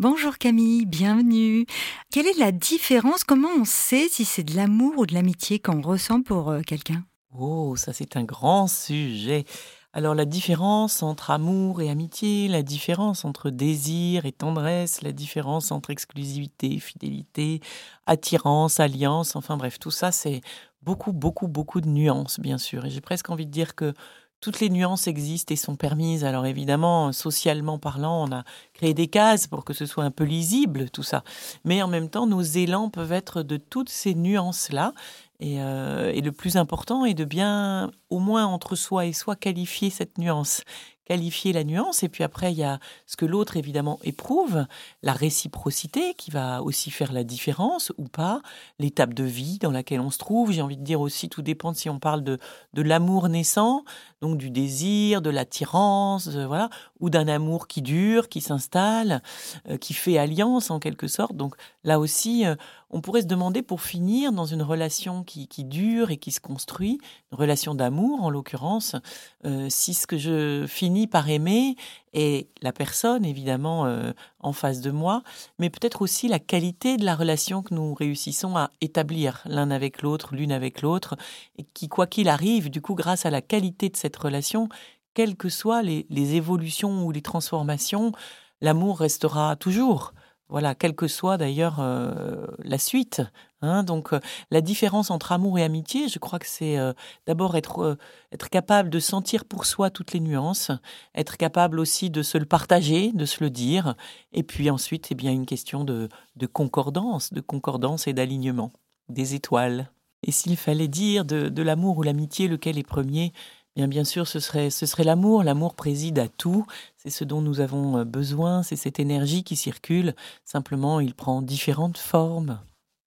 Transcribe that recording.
Bonjour Camille, bienvenue. Quelle est la différence? Comment on sait si c'est de l'amour ou de l'amitié qu'on ressent pour euh, quelqu'un? Oh, ça c'est un grand sujet. Alors la différence entre amour et amitié, la différence entre désir et tendresse, la différence entre exclusivité, fidélité, attirance, alliance, enfin bref, tout ça c'est beaucoup, beaucoup, beaucoup de nuances bien sûr. Et j'ai presque envie de dire que toutes les nuances existent et sont permises. Alors évidemment, socialement parlant, on a créé des cases pour que ce soit un peu lisible, tout ça. Mais en même temps, nos élans peuvent être de toutes ces nuances-là. Et, euh, et, le plus important est de bien, au moins entre soi et soi, qualifier cette nuance qualifier la nuance. Et puis après, il y a ce que l'autre, évidemment, éprouve, la réciprocité qui va aussi faire la différence ou pas, l'étape de vie dans laquelle on se trouve. J'ai envie de dire aussi, tout dépend si on parle de, de l'amour naissant, donc du désir, de l'attirance, euh, voilà, ou d'un amour qui dure, qui s'installe, euh, qui fait alliance en quelque sorte. Donc là aussi, euh, on pourrait se demander pour finir dans une relation qui, qui dure et qui se construit, une relation d'amour en l'occurrence, si ce que je finis par aimer et la personne évidemment euh, en face de moi, mais peut-être aussi la qualité de la relation que nous réussissons à établir l'un avec l'autre, l'une avec l'autre, et qui, quoi qu'il arrive, du coup, grâce à la qualité de cette relation, quelles que soient les évolutions ou les transformations, l'amour restera toujours voilà, quelle que soit d'ailleurs euh, la suite. Hein. donc euh, la différence entre amour et amitié, je crois que c'est euh, d'abord être, être capable de sentir pour soi toutes les nuances, être capable aussi de se le partager, de se le dire, et puis ensuite, eh bien, une question de, de concordance, de concordance et d'alignement, des étoiles. Et s'il fallait dire de, de l'amour ou l'amitié, lequel est premier bien, sûr, ce serait, ce serait l'amour. L'amour préside à tout. C'est ce dont nous avons euh, besoin. C'est cette énergie qui circule. Simplement, il prend différentes formes.